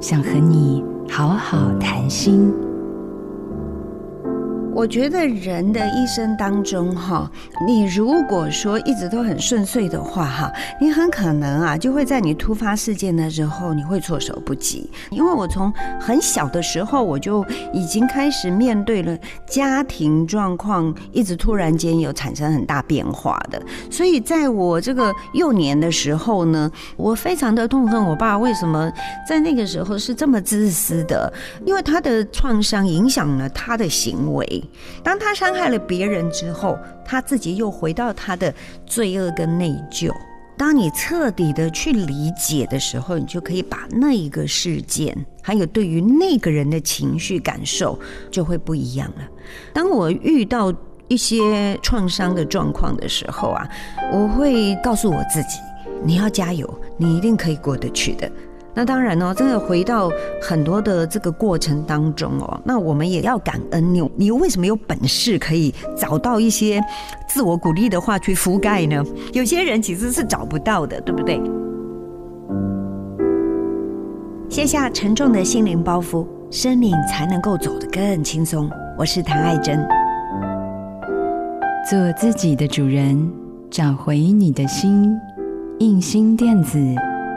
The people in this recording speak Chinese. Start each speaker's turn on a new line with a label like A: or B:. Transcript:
A: 想和你好好谈心。
B: 我觉得人的一生当中，哈，你如果说一直都很顺遂的话，哈，你很可能啊，就会在你突发事件的时候，你会措手不及。因为我从很小的时候，我就已经开始面对了家庭状况，一直突然间有产生很大变化的。所以在我这个幼年的时候呢，我非常的痛恨我爸为什么在那个时候是这么自私的，因为他的创伤影响了他的行为。当他伤害了别人之后，他自己又回到他的罪恶跟内疚。当你彻底的去理解的时候，你就可以把那一个事件，还有对于那个人的情绪感受，就会不一样了。当我遇到一些创伤的状况的时候啊，我会告诉我自己：你要加油，你一定可以过得去的。那当然哦，真的回到很多的这个过程当中哦，那我们也要感恩你。你为什么有本事可以找到一些自我鼓励的话去覆盖呢？有些人其实是找不到的，对不对？卸下沉重的心灵包袱，生命才能够走得更轻松。我是谭爱珍，
A: 做自己的主人，找回你的心。印心电子。